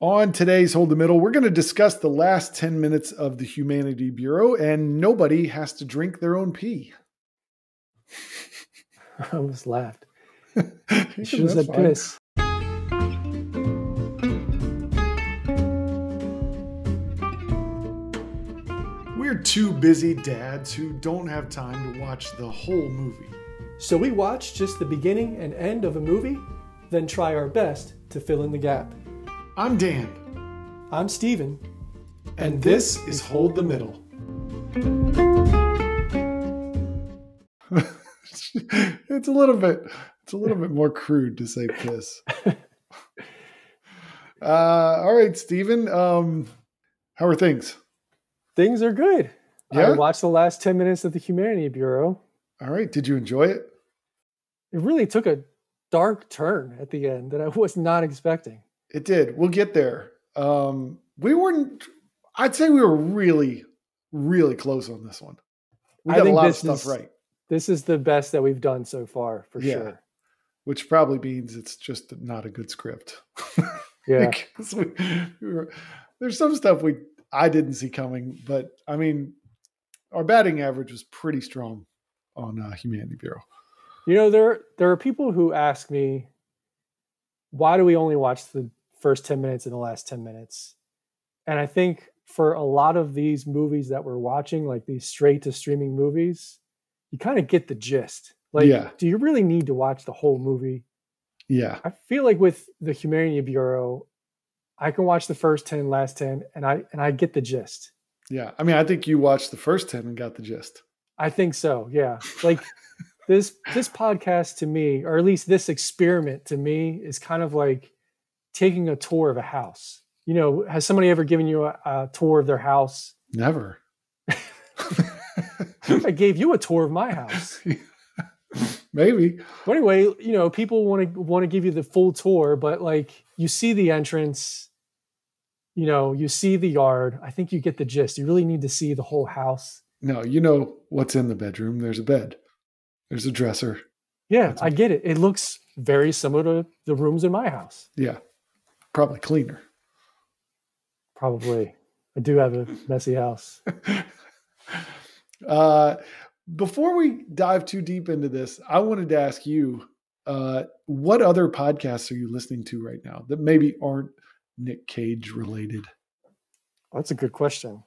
On today's Hold the Middle, we're going to discuss the last 10 minutes of the Humanity Bureau, and nobody has to drink their own pee. I almost laughed. You should have said piss. We're two busy dads who don't have time to watch the whole movie. So we watch just the beginning and end of a movie, then try our best to fill in the gap. I'm Dan, I'm Steven. and this is Hold the Middle. it's a little bit it's a little bit more crude to say piss. uh, all right, Steven. Um, how are things? Things are good. I watched the last 10 minutes of the Humanity Bureau. All right. Did you enjoy it? It really took a dark turn at the end that I was not expecting. It did. We'll get there. Um, we weren't. I'd say we were really, really close on this one. We I got a lot of stuff is- right, This is the best that we've done so far, for Yeah. sure. which probably means it's just not a good script. Yeah. We, we were, there's some stuff we I didn't see coming, but I mean, our batting average was pretty strong on uh, Humanity Bureau. You know, there there are people who ask me, why do we only watch the first 10 minutes and the last 10 minutes? And I think for a lot of these movies that we're watching, like these straight to streaming movies, you kind of get the gist. Like, Yeah. do you really need to watch the whole movie? Yeah, I feel like with the Humanity Bureau, I can watch the first 10, last 10, and I and I get the gist. yeah. I mean, I think you watched the first ten and got the gist. I think so. Yeah. Like this this podcast to me, or at least this experiment to me, is kind of like taking a tour of a house. You know, has somebody ever given you a, a tour of their house? Never. I gave you a tour of my house. Maybe. But anyway, you know, people want to want to give you the full tour, but like you see the entrance, you know, you see the yard. I think you get the gist. You really need to see the whole house. No, you know what's in the bedroom. There's a bed. There's a dresser. Yeah, That's I get it. It looks very similar to the rooms in my house. Yeah, probably cleaner. Probably. I do have a messy house. Uh, before we dive too deep into this, I wanted to ask you uh, what other podcasts are you listening to right now that maybe aren't Nick Cage related? That's a good question.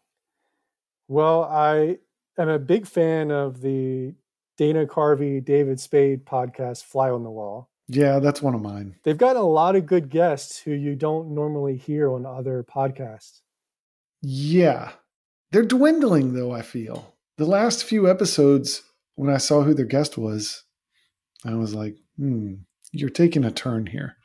Well, I am a big fan of the Dana Carvey, David Spade podcast, Fly on the Wall. Yeah, that's one of mine. They've got a lot of good guests who you don't normally hear on other podcasts. Yeah, they're dwindling though. I feel the last few episodes when I saw who their guest was, I was like, hmm, you're taking a turn here.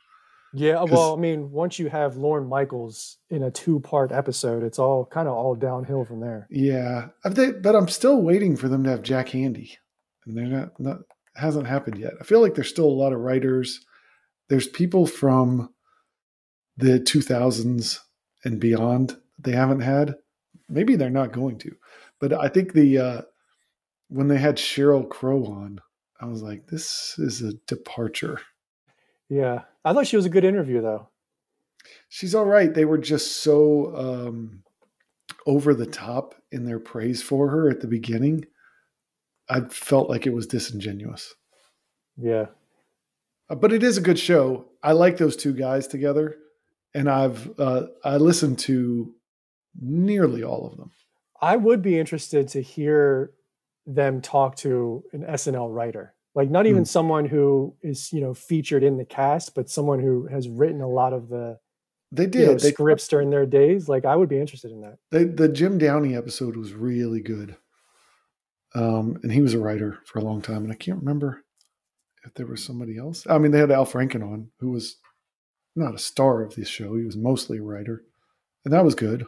Yeah, well, I mean, once you have Lorne Michaels in a two-part episode, it's all kind of all downhill from there. Yeah, but I'm still waiting for them to have Jack Handey, and they're not. Not hasn't happened yet. I feel like there's still a lot of writers. There's people from the 2000s and beyond that they haven't had. Maybe they're not going to, but I think the uh, when they had Sheryl Crow on, I was like, this is a departure. Yeah, I thought she was a good interview though. She's all right. They were just so um, over the top in their praise for her at the beginning. I felt like it was disingenuous. Yeah, Uh, But it is a good show. I like those two guys together, and I've uh, I listened to nearly all of them. I would be interested to hear them talk to an SNL writer, like not even Hmm. someone who is you know featured in the cast, but someone who has written a lot of the They you did. know, they, scripts during their days. Like I would be interested in that. they, the Jim Downey episode was really good, um, and he was a writer for a long time. And I can't remember if there was somebody else. I mean, they had Al Franken on, who was not a star of this show. He was mostly a writer, and that was good.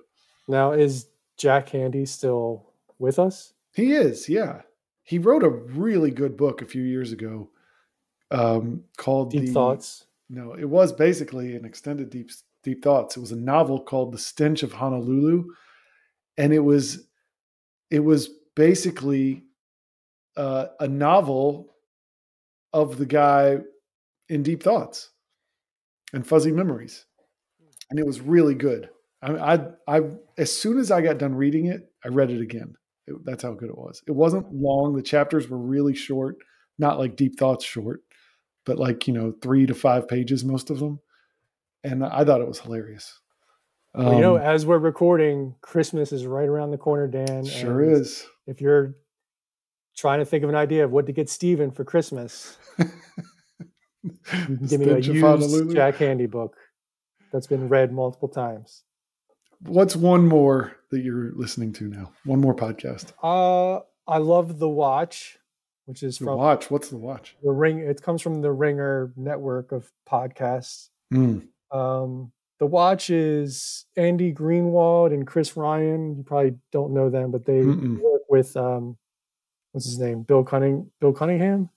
Now is Jack Handey still with us? He is, yeah. He wrote a really good book a few years ago um, called Deep the, thoughts. No, it was basically an extended deep deep thoughts. It was a novel called The Stench of Honolulu, and it was it was basically uh, a novel of the guy in Deep Thoughts and Fuzzy Memories. and it was really good. I, I, I, as soon as I got done reading it, I read it again. It, that's how good it was. It wasn't long. The chapters were really short, not like deep thoughts short, but like you know three to five pages most of them. And I thought it was hilarious. Well, you know, um, as we're recording, Christmas is right around the corner, Dan. Sure is. If you're trying to think of an idea of what to get Steven for Christmas, give me a used Jack Handey book that's been read multiple times. What's one more that you're listening to now? One more podcast. Uh, I love The Watch, which is the from Watch. What's The Watch? The Ring. It comes from the Ringer network of podcasts. Mm. Um, the Watch is Andy Greenwald and Chris Ryan. You probably don't know them, but they Mm-mm. work with um, what's his name? Bill Cunning. Bill Cunningham.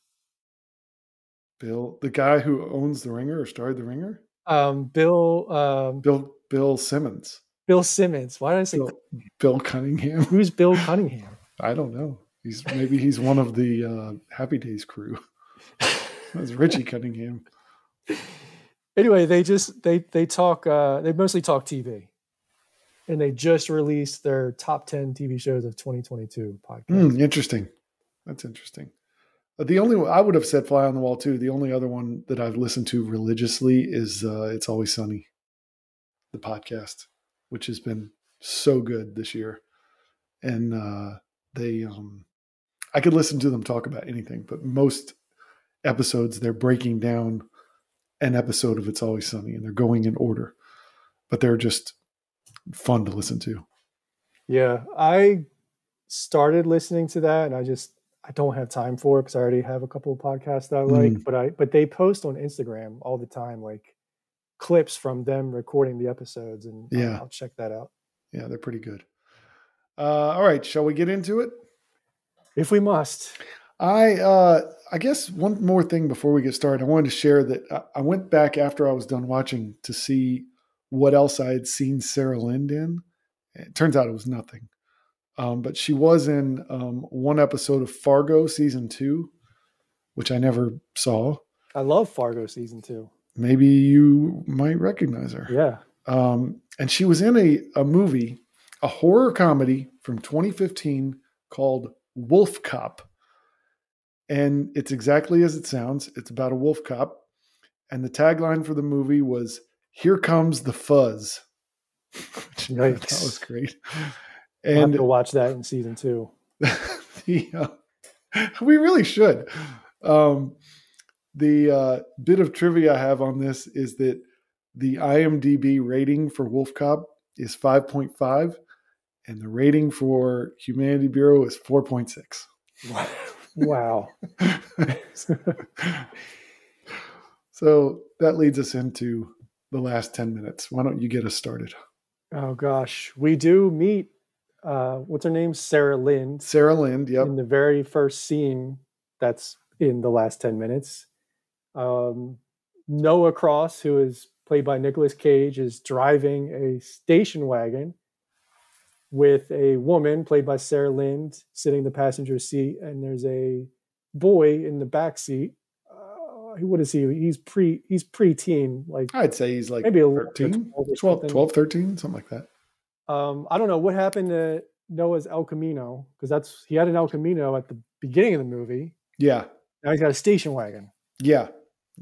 Bill, the guy who owns the Ringer or started the Ringer. Um, Bill. Um, Bill. Bill Simmons. Bill Simmons. Why did I say Bill, Bill Cunningham? Who's Bill Cunningham? I don't know. He's maybe he's one of the uh, Happy Days crew. That's Richie Cunningham anyway, they just they they talk uh, they mostly talk TV, and they just released their top ten TV shows of 2022 podcast. Mm, interesting. That's interesting. The only I would have said Fly on the Wall too. The only other one that I've listened to religiously is uh, It's Always Sunny, the podcast, which has been so good this year, and uh, they um, I could listen to them talk about anything, but most episodes they're breaking down an episode of It's Always Sunny, and they're going in order, but they're just fun to listen to. Yeah, I started listening to that, and I just I don't have time for it because I already have a couple of podcasts that I like. Mm. But I but they post on Instagram all the time, like clips from them recording the episodes, and yeah, I'll, I'll check that out. Yeah, they're pretty good. Uh, all right, shall we get into it? If we must. I uh, I guess one more thing before we get started, I wanted to share that I went back after I was done watching to see what else I had seen Sarah Lind in. It turns out it was nothing, um, but she was in um, one episode of Fargo season two, which I never saw. I love Fargo season two. Maybe you might recognize her. Yeah. Um, and she was in a, a movie, a horror comedy from 2015 called Wolf Cop and it's exactly as it sounds. It's about a wolf cop. And the tagline for the movie was Here Comes the Fuzz. that was great. And we'll watch that in season two. the, uh, we really should. Um, the uh, bit of trivia I have on this is that the IMDb rating for Wolf Cop is 5.5, and the rating for Humanity Bureau is 4.6. Wow. so that leads us into the last 10 minutes. Why don't you get us started? Oh, gosh. We do meet, uh, what's her name? Sarah Lind. Sarah Lind, yep. In the very first scene that's in the last 10 minutes. Um, Noah Cross, who is played by Nicolas Cage, is driving a station wagon with a woman played by Sarah Lind sitting in the passenger seat, and there's a boy in the back seat. Uh, what is he? He's pre he's pre-teen. Like I'd say he's like maybe a 13, 12, 12, 13, something like that. Um, I don't know what happened to Noah's El Camino because that's he had an El Camino at the beginning of the movie. Yeah. Now he's got a station wagon. Yeah.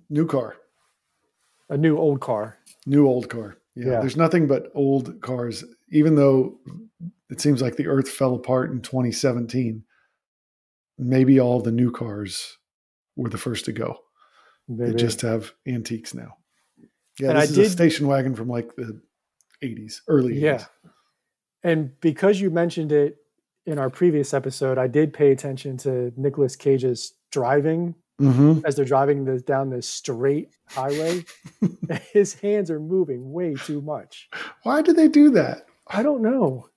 New car. A new old car. New old car. Yeah. yeah. There's nothing but old cars, even though it seems like the earth fell apart in 2017. Maybe all the new cars were the first to go. Maybe. They just have antiques now. Yeah, and this I is did, a station wagon from like the 80s, early 80s. Yeah. And because you mentioned it in our previous episode, I did pay attention to Nicolas Cage's driving mm-hmm. as they're driving the, down this straight highway. His hands are moving way too much. Why do they do that? I don't know.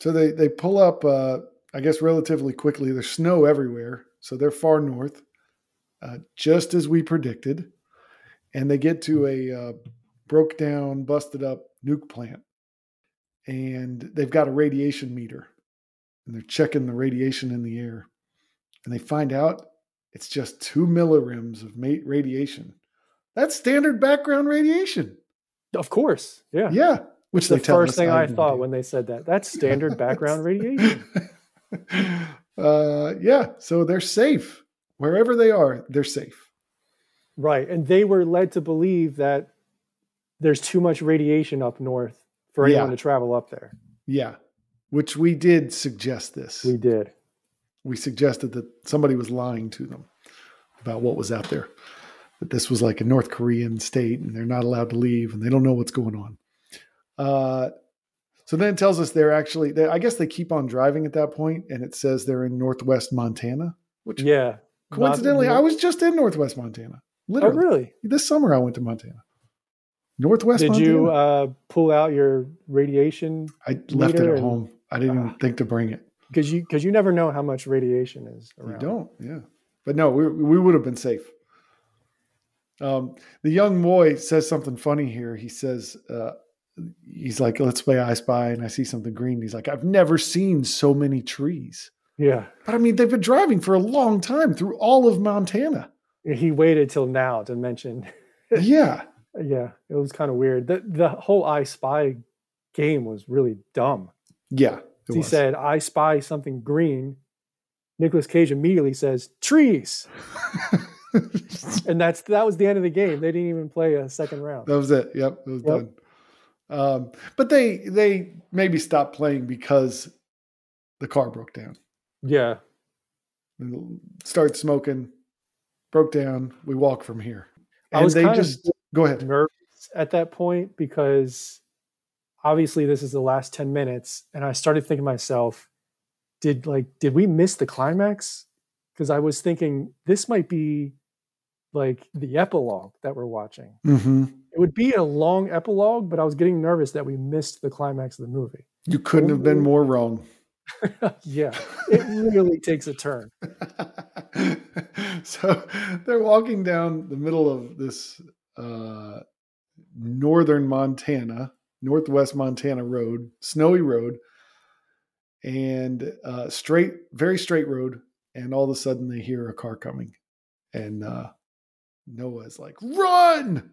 So they they pull up, uh, I guess, relatively quickly. There's snow everywhere, so they're far north, uh, just as we predicted, and they get to a uh, broke down, busted up nuke plant, and they've got a radiation meter, and they're checking the radiation in the air, and they find out it's just two millirems of radiation. That's standard background radiation. Of course, yeah, Yeah, which the first thing I thought when they said that. That's standard background radiation. uh, yeah, so they're safe wherever they are. They're safe. Right. And they were led to believe that there's too much radiation up north for anyone Yeah. to travel up there. Yeah, which we did suggest this. We did. we suggested that somebody was lying to them about what was out there. That this was like a North Korean state and they're not allowed to leave and they don't know what's going on. Uh, so then it tells us they're actually, they, I guess they keep on driving at that point and it says they're in Northwest Montana, which Yeah. Coincidentally, I was just in Northwest Montana. Oh, Literally. really? This summer I went to Montana. Northwest Did Montana. you uh, pull out your radiation? I left it at and- home. I didn't even Ah. think to bring it. Because you because you never know how much radiation is You don't, yeah. But no, we we would have been safe. Um, the young boy says something funny here. He says, uh, he's like, let's play I Spy, and I see something green. He's like, I've never seen so many trees. Yeah. But I mean, they've been driving for a long time through all of Montana. He waited till now to mention. yeah. yeah, it was kind of weird. The the whole I Spy game was really dumb. Yeah. he was. said, I spy something green. Nicolas Cage immediately says, trees. And that's that was the end of the game. They didn't even play a second round. that was it. Yep. It was Yep. done. Um, but they they maybe stopped playing because the car broke down. Yeah. Start smoking, broke down. We walk from here. I And was they kind of just go ahead. nervous at that point because obviously this is the last 10 minutes. And I started thinking to myself, did like did we miss the climax? Because I was thinking this might be like the epilogue that we're watching. hmm It would be a long epilogue, but I was getting nervous that we missed the climax of the movie. You couldn't have been more wrong. yeah, it really takes a turn. so they're walking down the middle of this uh, northern Montana, northwest Montana road, snowy road, and uh, straight, very straight road. And all of a sudden, they hear a car coming, and uh, Noah's like, "Run!"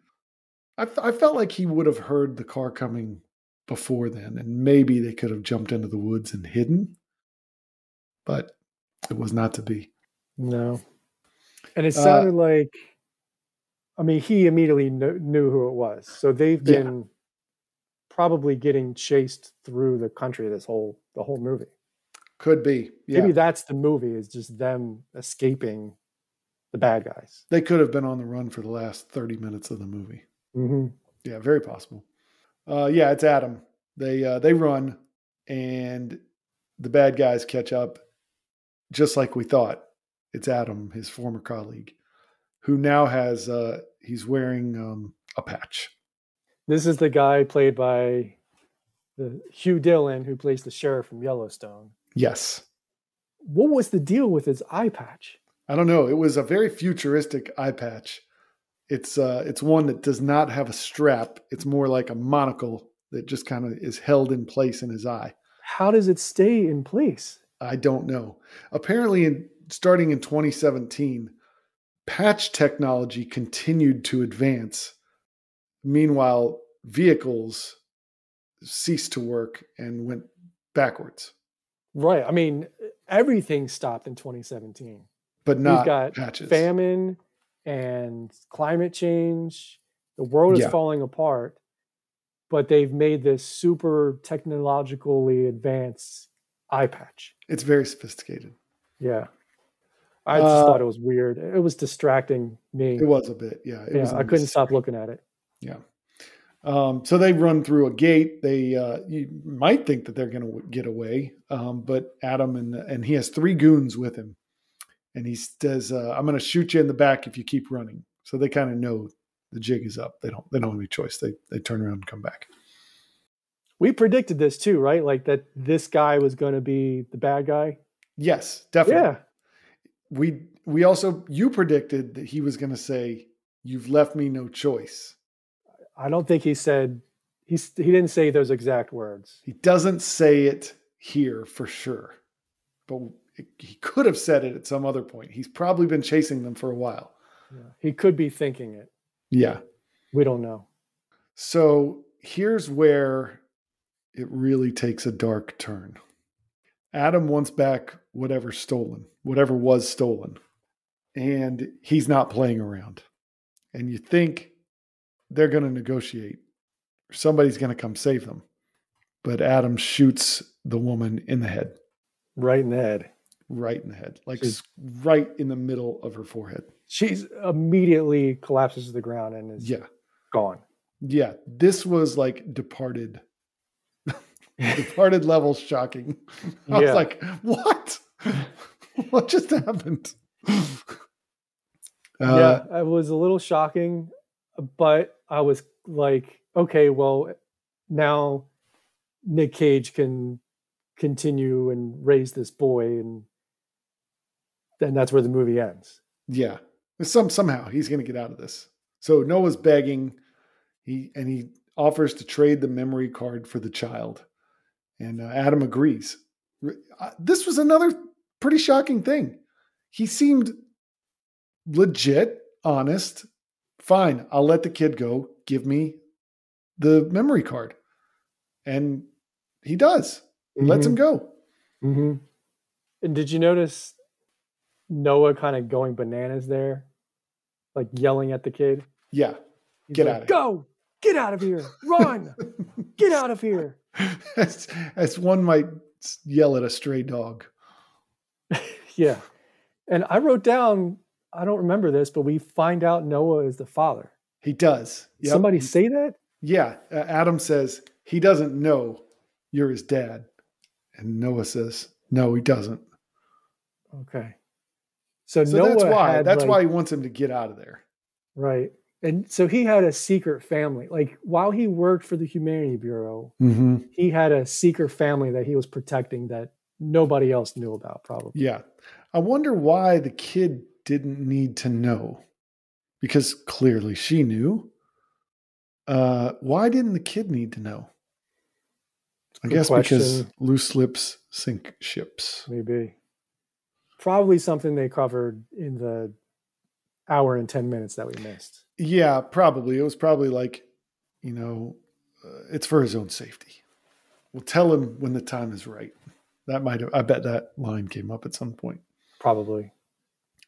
I, f- I felt like he would have heard the car coming before then, and maybe they could have jumped into the woods and hidden, but it was not to be. No. And it Uh, sounded like, I mean, he immediately kn- knew who it was. So they've Yeah. been probably getting chased through the country this whole the whole movie. Could be. Yeah. Maybe that's the movie is just them escaping the bad guys. they could have been on the run for the last 30 minutes of the movie. hmm Yeah, very possible. Uh, yeah, it's Adam. They uh, they run, and the bad guys catch up, just like we thought. It's Adam, his former colleague, who now has uh, he's wearing um, a patch. This is the guy played by the Hugh Dillon who plays the sheriff from Yellowstone. Yes, What was the deal with his eye patch? I don't know. It was a very futuristic eye patch. It's uh, it's one that does not have a strap. It's more like a monocle that just kind of is held in place in his eye. How does it stay in place? I don't know. Apparently, in starting in 2017, patch technology continued to advance. Meanwhile, vehicles ceased to work and went backwards, Right. I mean, everything stopped in 2017. But not We've got patches. famine and climate change. The world is Yeah. falling apart, but they've made this super technologically advanced eye patch. It's very sophisticated. Yeah. I just Uh, thought it was weird. It was distracting me. It was a bit, yeah. It yeah, was I couldn't stop looking at it. Yeah. Um, so they run through a gate. They uh, you might think that they're going to get away, um, but Adam and and he has three goons with him, and he says, uh, "I'm going to shoot you in the back if you keep running." So they kind of know the jig is up. They don't they don't have any choice. They they turn around and come back. We predicted this too, right? Like that this guy was going to be the bad guy. Yes, definitely. Yeah. We we also you predicted that he was going to say, "You've left me no choice." I don't think he said he's he didn't say those exact words. He doesn't say it here for sure, but he could have said it at some other point. He's probably been chasing them for a while. Yeah. He could be thinking it. Yeah. We don't know. So here's where it really takes a dark turn. Adam wants back whatever stolen, whatever was stolen. And he's not playing around. And you think they're going to negotiate, somebody's going to come save them. But Adam shoots the woman in the head. Right in the head. Right in the head. Like She's, right in the middle of her forehead. She's immediately collapses to the ground and is yeah. gone. Yeah. This was like departed departed level shocking. I yeah. was like, what? what just happened? Uh, yeah, it was a little shocking, but I was like, okay, well, now Nick Cage can continue and raise this boy, and then that's where the movie ends. Yeah, some somehow he's going to get out of this. So Noah's begging, he and he offers to trade the memory card for the child. And uh, Adam agrees. Uh, this was another pretty shocking thing. He seemed legit, honest. Fine, I'll let the kid go. Give me the memory card. And he does. He mm-hmm. lets him go. Mm-hmm. And did you notice Noah kind of going bananas there? Like yelling at the kid? Yeah. He's Get like, out of Go! Here. Get out of here! Run! Get out of here! as, as one might yell at a stray dog. yeah. And I wrote down, I don't remember this, but we find out Noah is the father. He does. Yep. Somebody say that? Yeah. Uh, Adam says he doesn't know you're his dad. And Noah says, no, he doesn't. Okay. So, so Noah that's why that's like, why he wants him to get out of there. Right. And so he had a secret family. Like while he worked for the humanity bureau mm-hmm. he had a secret family that he was protecting that nobody else knew about probably. Yeah. I wonder why the kid didn't need to know because clearly she knew. Uh, why didn't the kid need to know? I Good guess question. because loose lips sink ships. Maybe probably something they covered in the hour and 10 minutes that we missed yeah, probably. It was probably like, you know, uh, it's for his own safety. We'll tell him when the time is right. That might have, I bet that line came up at some point. Probably.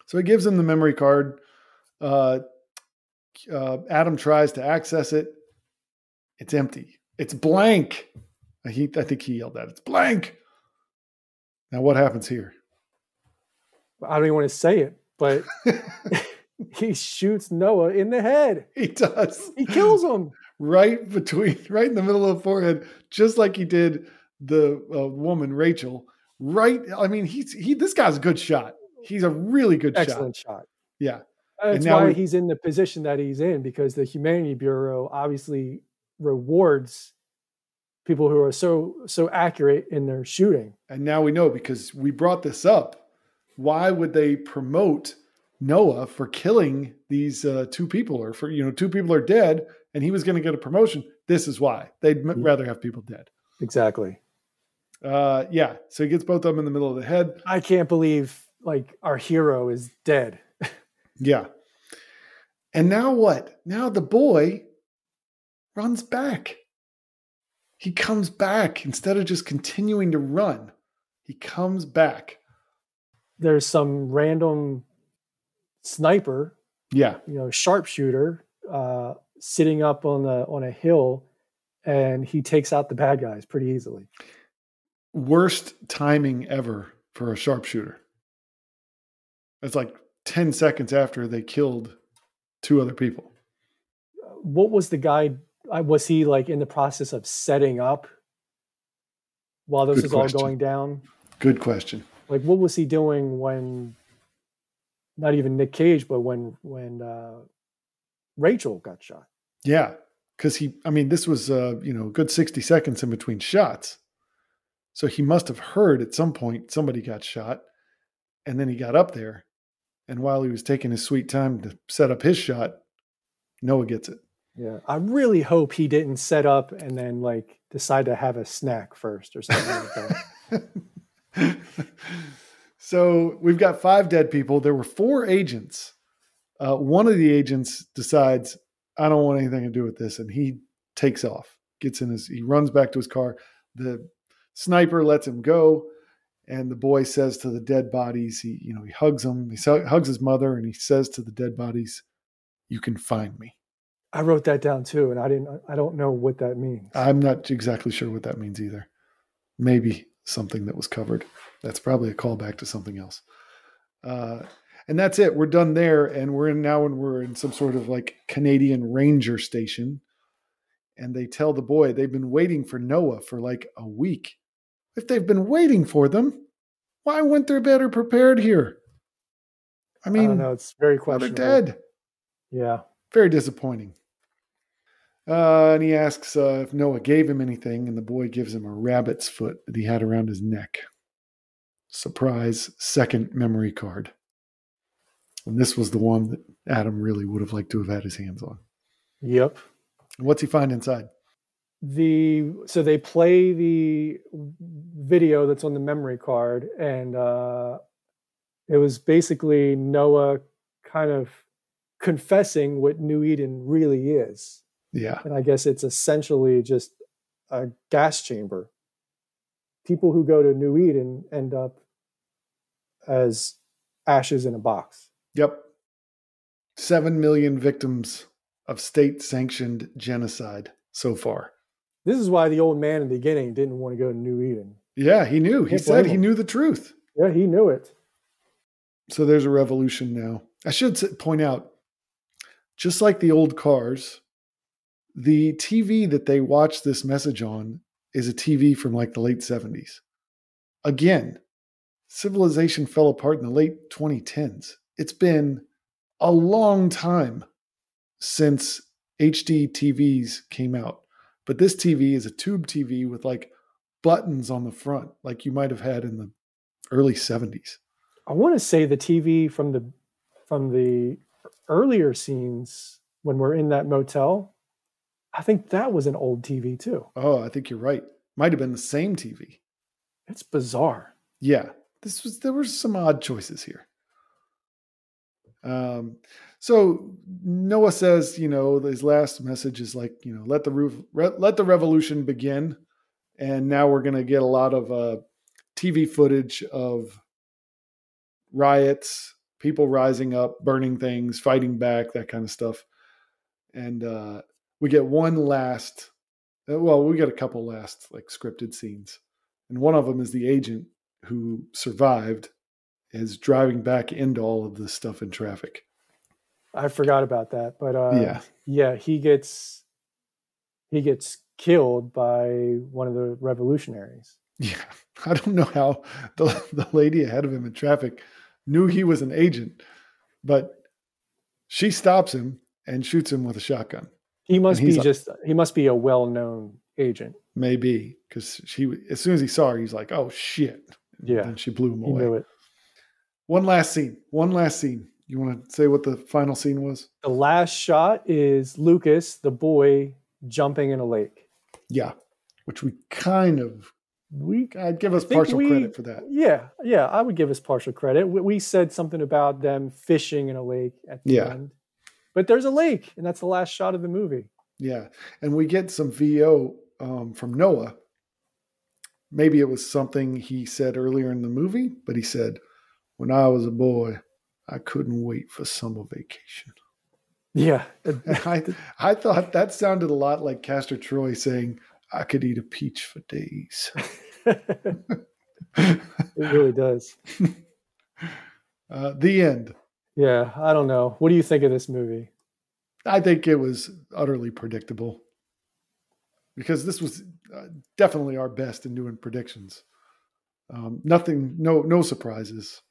So he gives him the memory card. Uh, uh, Adam tries to access it. It's empty. It's blank. He, I think he yelled that. It's blank. Now, what happens here? I don't even want to say it, but he shoots Noah in the head. He does. He kills him right between, right in the middle of the forehead, just like he did the uh, woman Rachel. Right. I mean, he's he. This guy's a good shot. He's a really good Excellent shot. shot. Yeah. That's why we, he's in the position that he's in because the Humanity Bureau obviously rewards people who are so so accurate in their shooting. And now we know because we brought this up. Why would they promote Noah for killing these uh, two people, or for you know, two people are dead, and he was going to get a promotion. This is why they'd mm-hmm. rather have people dead. Exactly. Uh, yeah. So he gets both of them in the middle of the head. I can't believe like our hero is dead. yeah. And now what? Now the boy runs back. He comes back instead of just continuing to run. He comes back. There's some random sniper, yeah, you know, sharpshooter, uh, sitting up on the on a hill, and he takes out the bad guys pretty easily. Worst timing ever for a sharpshooter. It's like ten seconds after they killed two other people. What was the guy? Was he like in the process of setting up while this Good is question. all going down? Good question. Like, what was he doing when not even Nick Cage, but when when uh, Rachel got shot. Yeah, because he, I mean, this was uh, you know a good sixty seconds in between shots, so he must have heard at some point somebody got shot, and then he got up there, and while he was taking his sweet time to set up his shot, Noah gets it. Yeah, I really hope he didn't set up and then like decide to have a snack first or something like that. So we've got five dead people. There were four agents. Uh, one of the agents decides, I don't want anything to do with this. And he takes off, gets in his, he runs back to his car. The sniper lets him go. And the boy says to the dead bodies, he, you know, he hugs them, he hugs his mother, and he says to the dead bodies, You can find me. I wrote that down too, and I didn't, I don't know what that means. I'm not exactly sure what that means either. Maybe something that was covered. That's probably a callback to something else. Uh, and that's it. We're done there, and we're in now, and we're in some sort of like Canadian ranger station. And they tell the boy they've been waiting for Noah for like a week. If they've been waiting for them, why weren't they better prepared here? I mean, no, it's very questionable. They're dead. Yeah, very disappointing. Uh, and he asks uh, if Noah gave him anything, and the boy gives him a rabbit's foot that he had around his neck. Surprise, second memory card. And this was the one that Adam really would have liked to have had his hands on. Yep. What's he find inside? The so they play the video that's on the memory card, and uh, it was basically Noah kind of confessing what New Eden really is. Yeah. And I guess it's essentially just a gas chamber. People who go to New Eden end up as ashes in a box. Yep. Seven million victims of state sanctioned genocide so far. This is why the old man in the beginning didn't want to go to New Eden. Yeah, he knew. He said he knew the truth. Yeah, he knew it. So there's a revolution now. I should point out, just like the old cars, the TV that they watch this message on is a TV from like the late 70s. Again, civilization fell apart in the late 2010s. It's been a long time since HD TVs came out. But this TV is a tube TV with like buttons on the front, like you might have had in the early 70s. I want to say the TV from the from the earlier scenes when we're in that motel I think that was an old TV too. Oh, I think you're right. Might have been the same TV. It's bizarre. Yeah, this was there were some odd choices here. Um, so Noah says, you know, his last message is like, you know, let the roof, re- let the revolution begin, and now we're going to get a lot of uh, TV footage of riots, people rising up, burning things, fighting back, that kind of stuff, and uh, we get one last uh, well we get a couple last like scripted scenes and one of them is the agent who survived is driving back into all of this stuff in traffic. I forgot about that but uh, yeah. yeah he gets he gets killed by one of the revolutionaries. Yeah. I don't know how the, the lady ahead of him in traffic knew he was an agent but she stops him and shoots him with a shotgun he must be just he must be a well-known agent. Maybe because she as soon as he saw her, he's like, "Oh shit!" Yeah, and she blew him he away. Knew it. One last scene. One last scene. You want to say what the final scene was? The last shot is Lucas, the boy, jumping in a lake. Yeah, which we kind of we I'd give us partial we, credit for that. Yeah, yeah, I would give us partial credit. We, we said something about them fishing in a lake at the yeah. end but there's a lake, and that's the last shot of the movie. Yeah, and we get some VO um, from Noah. Maybe it was something he said earlier in the movie, but he said, "When I was a boy, I couldn't wait for summer vacation." Yeah, I I thought that sounded a lot like Castor Troy saying, "I could eat a peach for days." it really does. Uh, the end. Yeah, I don't know. What do you think of this movie? I think it was utterly predictable because this was uh, definitely our best in doing predictions. Um, nothing, no, no surprises.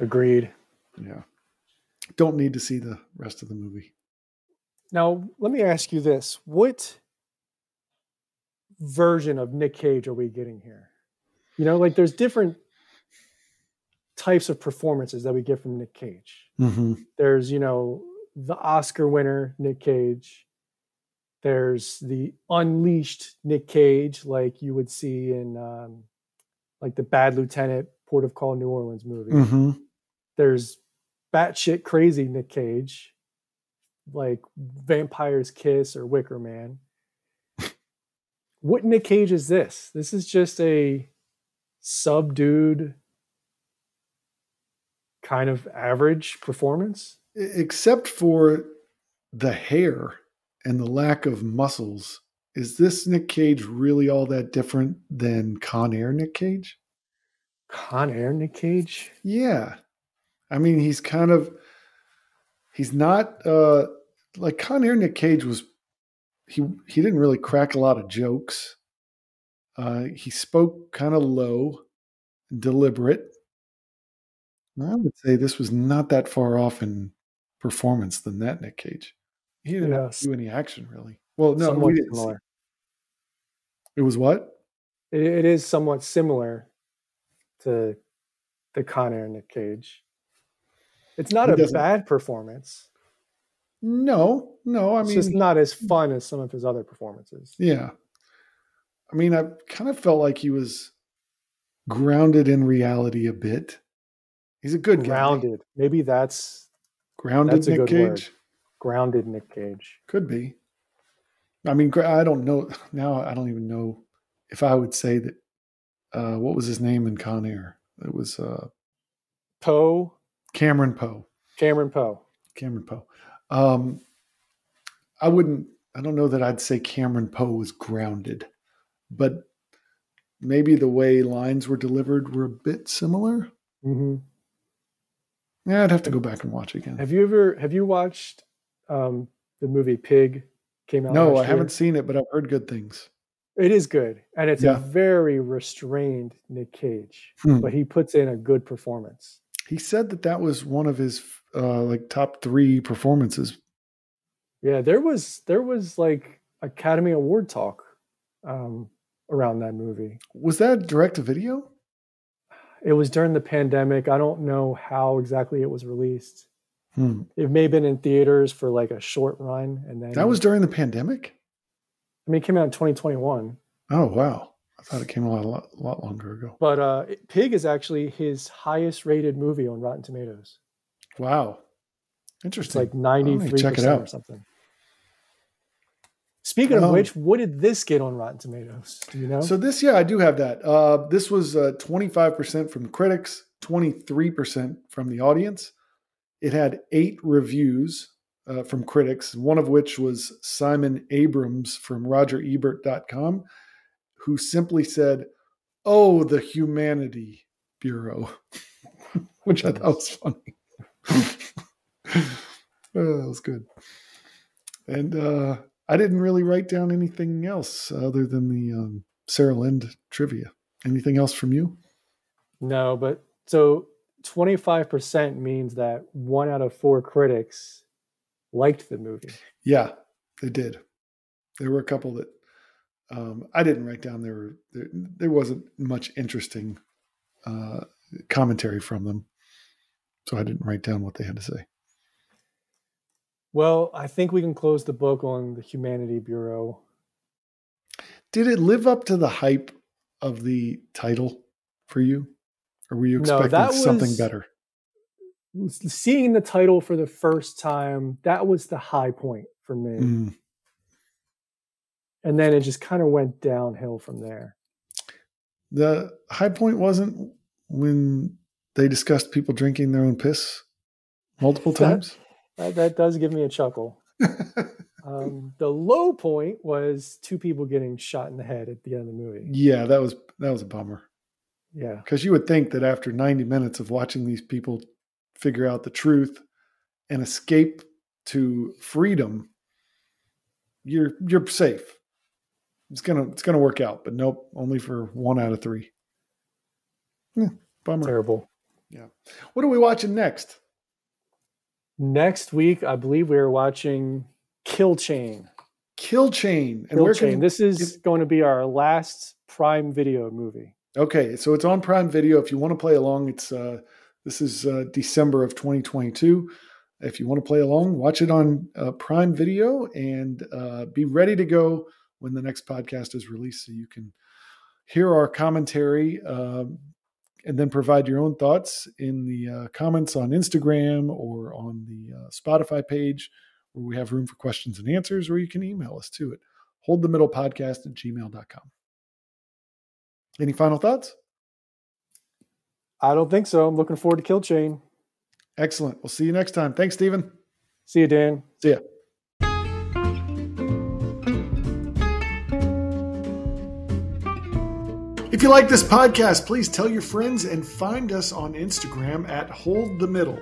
Agreed. Yeah. Don't need to see the rest of the movie. Now, let me ask you this. What version of Nick Cage are we getting here? You know, like there's different types of performances that we get from Nick Cage. Mm-hmm. There's, you know, the Oscar winner, Nick Cage. There's the unleashed Nick Cage, like you would see in um, like the Bad Lieutenant, Port of Call, New Orleans movie. Mm-hmm. There's batshit crazy Nick Cage. like Vampire's Kiss or Wicker Man. what Nick Cage is this? This is just a subdued kind of average performance. Except for the hair and the lack of muscles, is this Nick Cage really all that different than Con Air Nick Cage? Con Air Nick Cage? Yeah. I mean, he's kind of he's not uh like Con Air Nick Cage was he he didn't really crack a lot of jokes. Uh he spoke kind of low, deliberate. I would say this was not that far off in performance than that Nick Cage. He didn't to do any action really. Well, no, we didn't. It was what? It, it is somewhat similar to the Con Air Nick Cage. It's not he a bad performance. No, no. I it's mean, just not as fun as some of his other performances. Yeah. I mean, I kind of felt like he was grounded in reality a bit. He's a good grounded. Guy. Maybe that's grounded that's Nick Cage. Word. Grounded Nick Cage could be. I mean, I don't know now. I don't even know if I would say that. Uh, what was his name in Con Air? It was uh, Poe. Cameron Poe. Cameron Poe. Cameron Poe. Um, I wouldn't. I don't know that I'd say Cameron Poe was grounded, but maybe the way lines were delivered were a bit similar. Mm-hmm. Yeah, I'd have to go back and watch again. Have you ever have you watched um, the movie Pig? Came out. No, I haven't seen it, but I've heard good things. It is good, and it's yeah. a very restrained Nick Cage, hmm. but he puts in a good performance. He said that that was one of his uh, like top three performances. Yeah, there was there was like Academy Award talk um, around that movie. Was that direct to video? It was during the pandemic. I don't know how exactly it was released. Hmm. It may have been in theaters for like a short run, and then that was during the pandemic. I mean, it came out in 2021. Oh wow! I thought it came out a lot, a lot longer ago. But uh, Pig is actually his highest rated movie on Rotten Tomatoes. Wow, interesting. It's like 93 check it out. or something. Speaking of um, which, what did this get on Rotten Tomatoes? Do you know? So this, yeah, I do have that. Uh, this was uh, 25% from critics, 23% from the audience. It had eight reviews uh, from critics, one of which was Simon Abrams from RogerEbert.com, who simply said, "Oh, the Humanity Bureau," which I thought was funny. oh, that was good. And uh, I didn't really write down anything else other than the um, Sarah Lind trivia. Anything else from you? No, but so 25% means that one out of four critics liked the movie. Yeah, they did. There were a couple that um, I didn't write down. There, were, there, there wasn't much interesting uh, commentary from them, so I didn't write down what they had to say. Well, I think we can close the book on the Humanity Bureau. Did it live up to the hype of the title for you? Or were you expecting no, something was, better? Seeing the title for the first time, that was the high point for me. Mm. And then it just kind of went downhill from there. The high point wasn't when they discussed people drinking their own piss multiple times. That, that does give me a chuckle. um, the low point was two people getting shot in the head at the end of the movie. Yeah, that was that was a bummer. Yeah, because you would think that after 90 minutes of watching these people figure out the truth and escape to freedom, you're you're safe. It's gonna it's gonna work out, but nope, only for one out of three. Yeah, bummer. Terrible. Yeah. What are we watching next? Next week, I believe we are watching Kill Chain. Kill Chain. And Kill Chain. Can, this is going to be our last Prime Video movie. Okay, so it's on Prime Video. If you want to play along, it's uh, this is uh, December of 2022. If you want to play along, watch it on uh, Prime Video and uh, be ready to go when the next podcast is released, so you can hear our commentary. Um, and then provide your own thoughts in the uh, comments on Instagram or on the uh, Spotify page where we have room for questions and answers, or you can email us too at holdthemiddlepodcast at gmail.com. Any final thoughts? I don't think so. I'm looking forward to Kill Chain. Excellent. We'll see you next time. Thanks, Stephen. See you, Dan. See ya. If you like this podcast, please tell your friends and find us on Instagram at Hold the Middle.